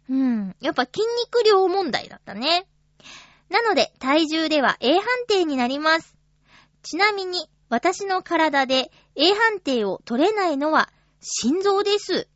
うん。やっぱ筋肉量問題だったね。なので、体重では A 判定になります。ちなみに、私の体で A 判定を取れないのは心臓です。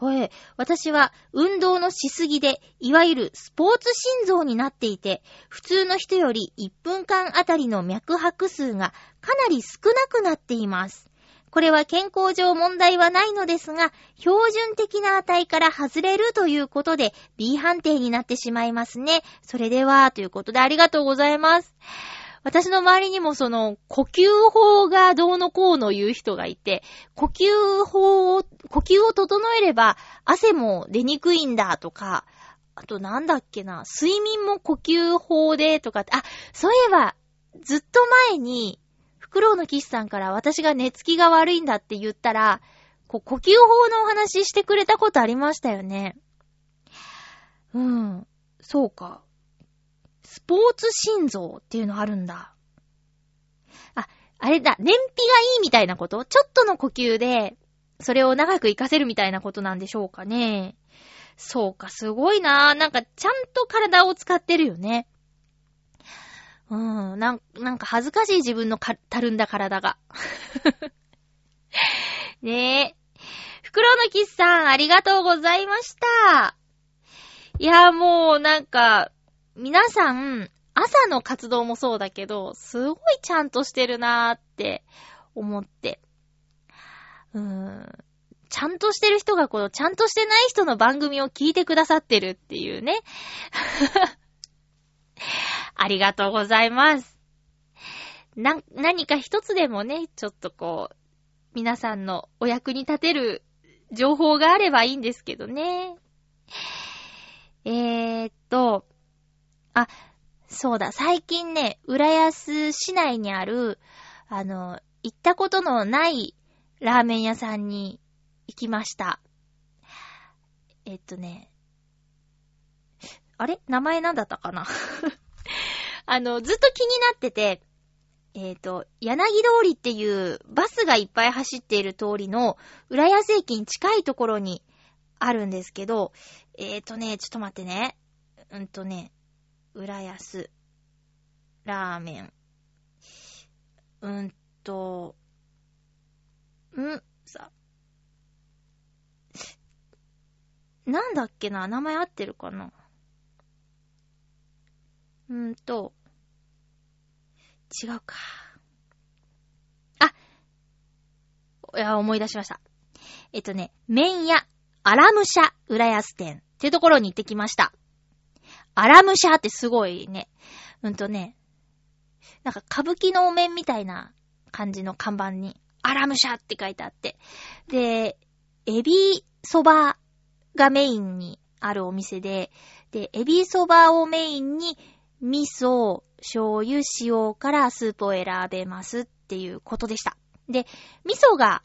はい。私は運動のしすぎで、いわゆるスポーツ心臓になっていて、普通の人より1分間あたりの脈拍数がかなり少なくなっています。これは健康上問題はないのですが、標準的な値から外れるということで B 判定になってしまいますね。それでは、ということでありがとうございます。私の周りにもその、呼吸法がどうのこうの言う人がいて、呼吸法を、呼吸を整えれば汗も出にくいんだとか、あとなんだっけな、睡眠も呼吸法でとかって、あ、そういえば、ずっと前に、フクロウのキスさんから私が寝つきが悪いんだって言ったら、こう、呼吸法のお話してくれたことありましたよね。うん。そうか。スポーツ心臓っていうのあるんだ。あ、あれだ、燃費がいいみたいなこと？ちょっとの呼吸で、それを長く活かせるみたいなことなんでしょうかね。そうか、すごいなぁなんか、ちゃんと体を使ってるよね。うん、なんなんか恥ずかしい自分のか、たるんだ体が。*laughs* ねえ。袋のキスさん、ありがとうございました。いや、もう、なんか、皆さん、朝の活動もそうだけど、すごいちゃんとしてるなーって思って。うーん。ちゃんとしてる人がこの、ちゃんとしてない人の番組を聞いてくださってるっていうね。*laughs* ありがとうございます。な、何か一つでもね、ちょっとこう、皆さんのお役に立てる情報があればいいんですけどね。えーっと、あ、そうだ、最近ね、浦安市内にある、あの、行ったことのないラーメン屋さんに行きました。えっとね、あれ？名前なんだったかな？*laughs* あの、ずっと気になってて、えっ、ー、と、柳通りっていうバスがいっぱい走っている通りの浦安駅に近いところにあるんですけど、えっ、ー、とね、ちょっと待ってね。うんとね、浦安、ラーメン、うんと、んさ、なんだっけな名前合ってるかなうんと、違うか。あいや、思い出しました。えっとね、麺屋、アラムシャ、浦安店っていうところに行ってきました。アラムシャってすごいね。うんとね、なんか歌舞伎のお面みたいな感じの看板に、アラムシャって書いてあって。で、エビそばがメインにあるお店で、で、エビそばをメインに、味噌、醤油、塩からスープを選べますっていうことでした。で、味噌が、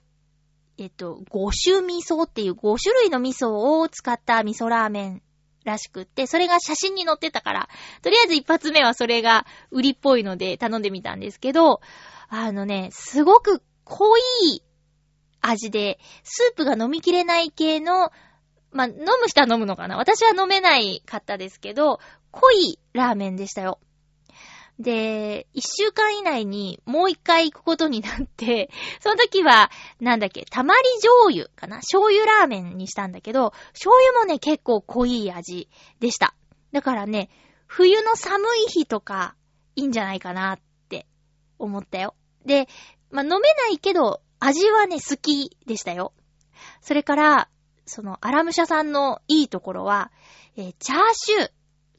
えっと、5種味噌っていう5種類の味噌を使った味噌ラーメンらしくって、それが写真に載ってたから、とりあえず一発目はそれが売りっぽいので頼んでみたんですけど、あのね、すごく濃い味で、スープが飲みきれない系の、まあ、飲む人は飲むのかな私は飲めないかったですけど、濃いラーメンでしたよ。で、一週間以内にもう一回行くことになって、*laughs* その時は、なんだっけ、たまり醤油かな？醤油ラーメンにしたんだけど、醤油もね、結構濃い味でした。だからね、冬の寒い日とか、いいんじゃないかなって思ったよ。で、まあ、飲めないけど、味はね、好きでしたよ。それから、その、アラムシャさんのいいところは、えーチャーシュー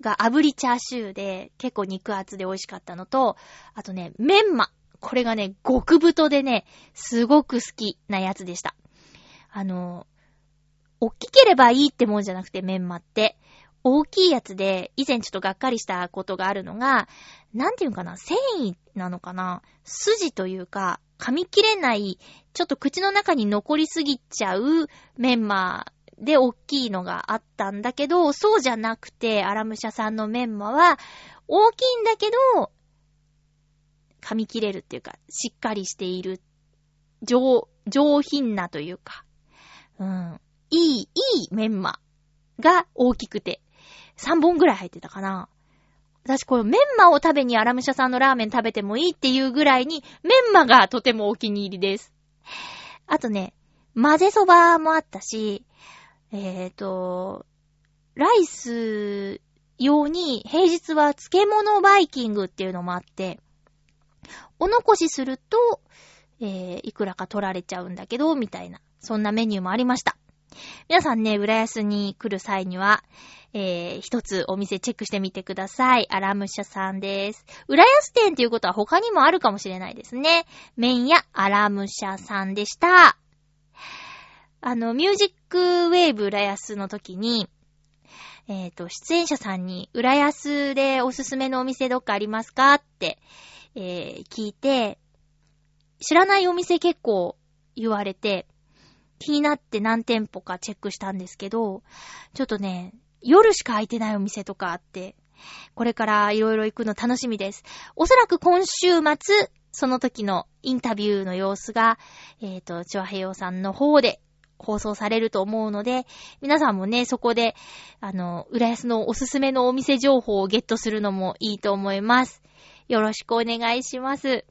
が炙りチャーシューで、結構肉厚で美味しかったのと、あとね、メンマ。これがね、極太でね、すごく好きなやつでした。あの、大きければいいってもんじゃなくて、メンマって。大きいやつで、以前ちょっとがっかりしたことがあるのが、なんていうのかな、繊維なのかな筋というか、噛み切れない、ちょっと口の中に残りすぎちゃうメンマで大きいのがあったんだけど、そうじゃなくて、アラムシャさんのメンマは、大きいんだけど、噛み切れるっていうか、しっかりしている、上、上品なというか、うん、いい、いいメンマが大きくて、3本ぐらい入ってたかな。私これメンマを食べにアラムシャさんのラーメン食べてもいいっていうぐらいに、メンマがとてもお気に入りです。あとね、混ぜそばもあったし、えっ、と、ライス用に平日は漬物バイキングっていうのもあって、お残しすると、えー、いくらか取られちゃうんだけど、みたいな、そんなメニューもありました。皆さんね、浦安に来る際には、えー、一つお店チェックしてみてください。アラムシャさんです。浦安店っていうことは他にもあるかもしれないですね。麺屋アラムシャさんでした。あの、ミュージックウェーブ浦安の時に、えっ、と、出演者さんに、浦安でおすすめのお店どっかありますかって、えー聞いて、知らないお店結構言われて、気になって何店舗かチェックしたんですけど、ちょっとね、夜しか空いてないお店とかあって、これからいろいろ行くの楽しみです。おそらく今週末、その時のインタビューの様子が、えっ、と、チョアヘヨさんの方で放送されると思うので、皆さんもね、そこで、あの、浦安のおすすめのお店情報をゲットするのもいいと思います。よろしくお願いします。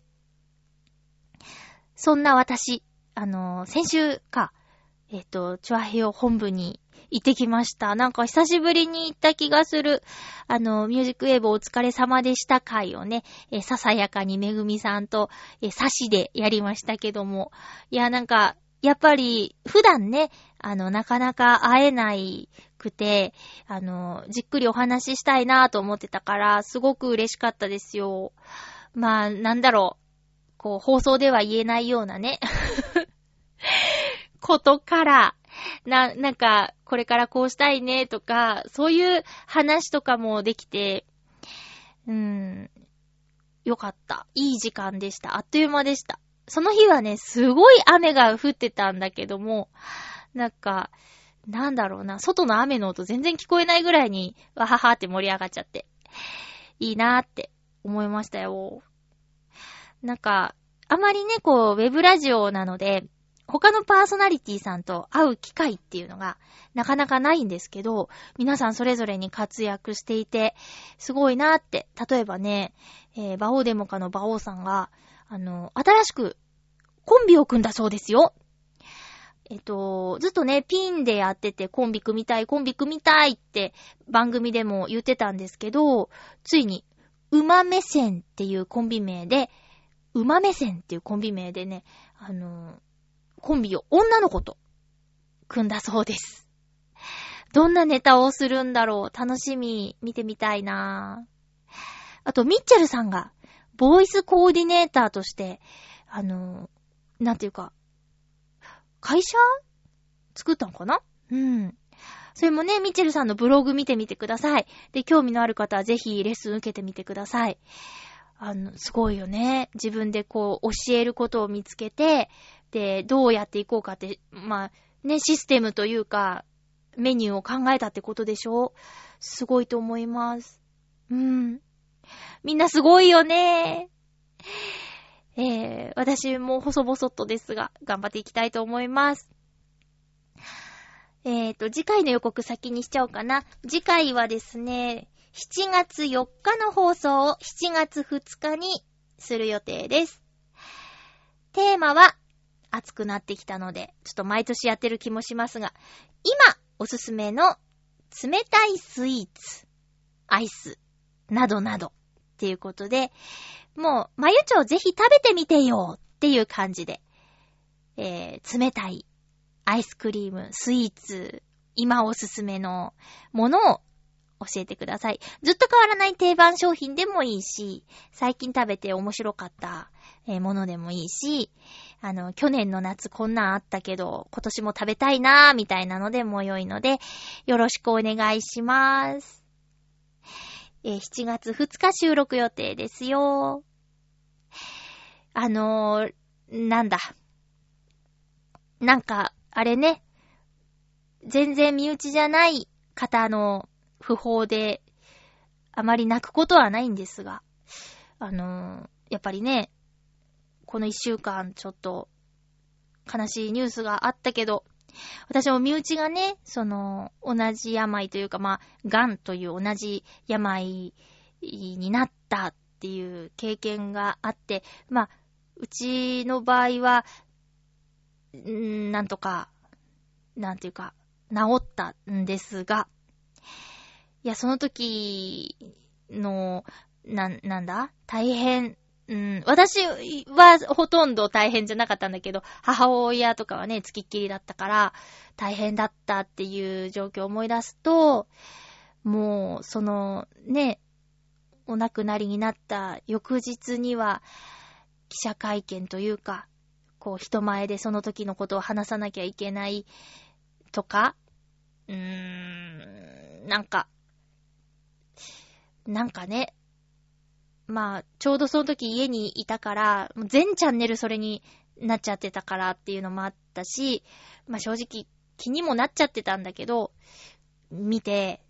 そんな私、あの、先週か、えっ、と、チョアヘヨ本部に行ってきました。なんか久しぶりに行った気がする。あの、ミュージックウェーブお疲れ様でした回をね、えささやかにめぐみさんと、えー、差しでやりましたけども。いや、なんか、やっぱり、普段ね、あの、なかなか会えないくて、あの、じっくりお話ししたいなと思ってたから、すごく嬉しかったですよ。まあ、なんだろう。こう、放送では言えないようなね。*laughs* ことから、な、なんか、これからこうしたいねとか、そういう話とかもできて、うーん、よかった。いい時間でした。あっという間でした。その日はね、すごい雨が降ってたんだけども、なんか、なんだろうな、外の雨の音全然聞こえないぐらいに、わははって盛り上がっちゃって、いいなーって思いましたよ。なんか、あまりね、こう、ウェブラジオなので、他のパーソナリティさんと会う機会っていうのがなかなかないんですけど、皆さんそれぞれに活躍していて、すごいなーって。例えばね、えー、バオデモカのバオさんが、あの、新しくコンビを組んだそうですよ。えっと、ずっとね、ピンでやってて、コンビ組みたい、コンビ組みたいって番組でも言ってたんですけど、ついに、馬目線っていうコンビ名で、馬目線っていうコンビ名でね、あの、コンビを女の子と組んだそうです。どんなネタをするんだろう楽しみ、見てみたいなぁあと、ミッチェルさんが、ボイスコーディネーターとして、あの、なんていうか、会社作ったのかな？うん。それもね、ミチェルさんのブログ見てみてください。で、興味のある方はぜひレッスン受けてみてください。あの、すごいよね。自分でこう、教えることを見つけて、で、どうやっていこうかって、まあ、ね、システムというか、メニューを考えたってことでしょ？すごいと思います。うん。みんなすごいよね。えー、私も細々とですが、頑張っていきたいと思います。えーと、次回の予告先にしちゃおうかな。次回はですね、7月4日の放送を7月2日にする予定です。テーマは、暑くなってきたので、ちょっと毎年やってる気もしますが、今おすすめの冷たいスイーツ、アイス、などなどっていうことで、もう、まゆちょぜひ食べてみてよっていう感じで、えー、冷たいアイスクリーム、スイーツ、今おすすめのものを教えてください。ずっと変わらない定番商品でもいいし、最近食べて面白かったえものでもいいし、あの、去年の夏こんなんあったけど、今年も食べたいなーみたいなのでも良いので、よろしくお願いします。7月2日収録予定ですよ。あのー、なんだ。なんか、あれね、全然身内じゃない方の訃報で、あまり泣くことはないんですが、あのー、やっぱりね、この一週間ちょっと悲しいニュースがあったけど、私も身内がね、その、同じ病というか、まあ、癌という同じ病になったっていう経験があって、まあ、うちの場合は、んなんとか、なんていうか、治ったんですが、いや、その時の、なん、なんだ？大変、うん、私はほとんど大変じゃなかったんだけど、母親とかはね、つきっきりだったから、大変だったっていう状況を思い出すと、もう、その、ね、お亡くなりになった翌日には、記者会見というか、こう、人前でその時のことを話さなきゃいけないとか、うーん、なんか、なんかね、まあ、ちょうどその時家にいたから、もう全チャンネルそれになっちゃってたからっていうのもあったし、まあ正直気にもなっちゃってたんだけど、見て、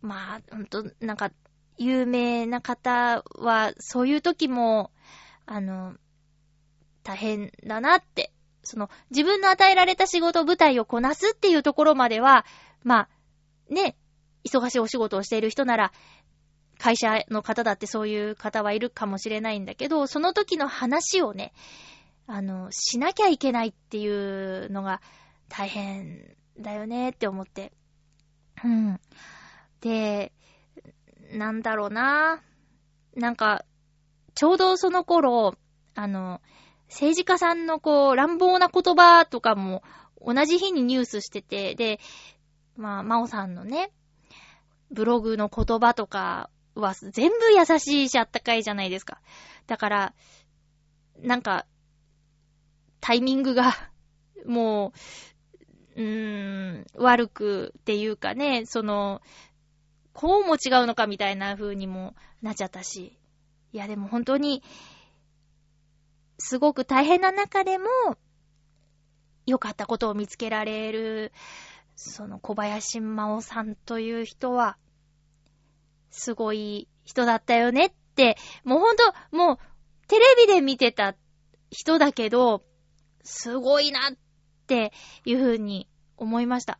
まあ、ほんと、なんか、有名な方は、そういう時も、あの、大変だなって、その、自分の与えられた仕事、舞台をこなすっていうところまでは、まあ、ね、忙しいお仕事をしている人なら、会社の方だってそういう方はいるかもしれないんだけど、その時の話をね、あの、しなきゃいけないっていうのが大変だよねって思って。うん。で、なんだろうな。なんか、ちょうどその頃、あの、政治家さんのこう、乱暴な言葉とかも同じ日にニュースしてて、で、まあ、真央さんのね、ブログの言葉とかは全部優しいしあったかいじゃないですか。だから、なんか、タイミングが、*laughs* もう、うーん、悪くっていうかね、その、こうも違うのかみたいな風にもなっちゃったし。いや、でも本当に、すごく大変な中でも、良かったことを見つけられる、その小林真央さんという人は、すごい人だったよねって、もうほんと、もう、テレビで見てた人だけど、すごいなっていう風に思いました。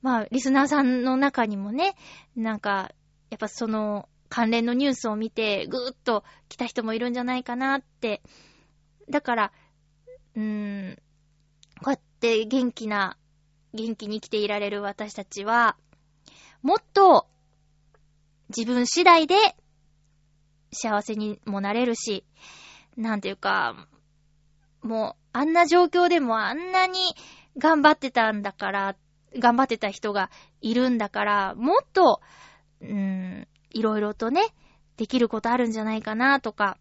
まあ、リスナーさんの中にもね、なんか、やっぱその関連のニュースを見て、ぐーっと来た人もいるんじゃないかなって。だから、うーん、こうやって元気な、元気に生きていられる私たちは、もっと自分次第で幸せにもなれるし、なんていうか、もう、あんな状況でもあんなに頑張ってたんだから、頑張ってた人がいるんだから、もっと、うーん、いろいろとね、できることあるんじゃないかなとか、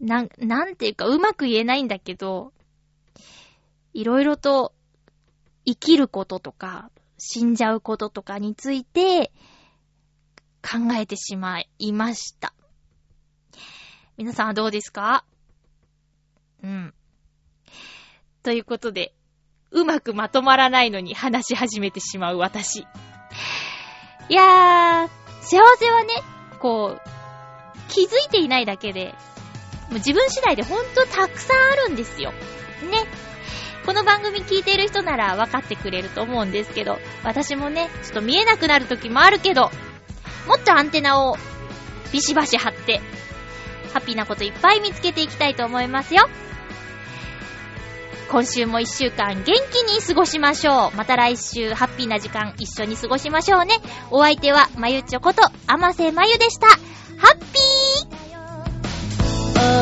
なん、なんていうか、うまく言えないんだけど、いろいろと生きることとか、死んじゃうこととかについて考えてしまいました。皆さんはどうですか？うん。ということで、うまくまとまらないのに話し始めてしまう私。いやー、幸せはね、こう、気づいていないだけで、もう自分次第でほんとたくさんあるんですよ。ね。この番組聞いてる人なら分かってくれると思うんですけど、私もね、ちょっと見えなくなる時もあるけど、もっとアンテナをビシバシ張って、ハッピーなこといっぱい見つけていきたいと思いますよ。今週も一週間元気に過ごしましょう。また来週ハッピーな時間一緒に過ごしましょうね。お相手はまゆちょこと甘瀬まゆでした。ハッピー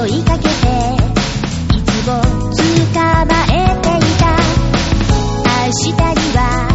追いかけていつも捕まえていた明日には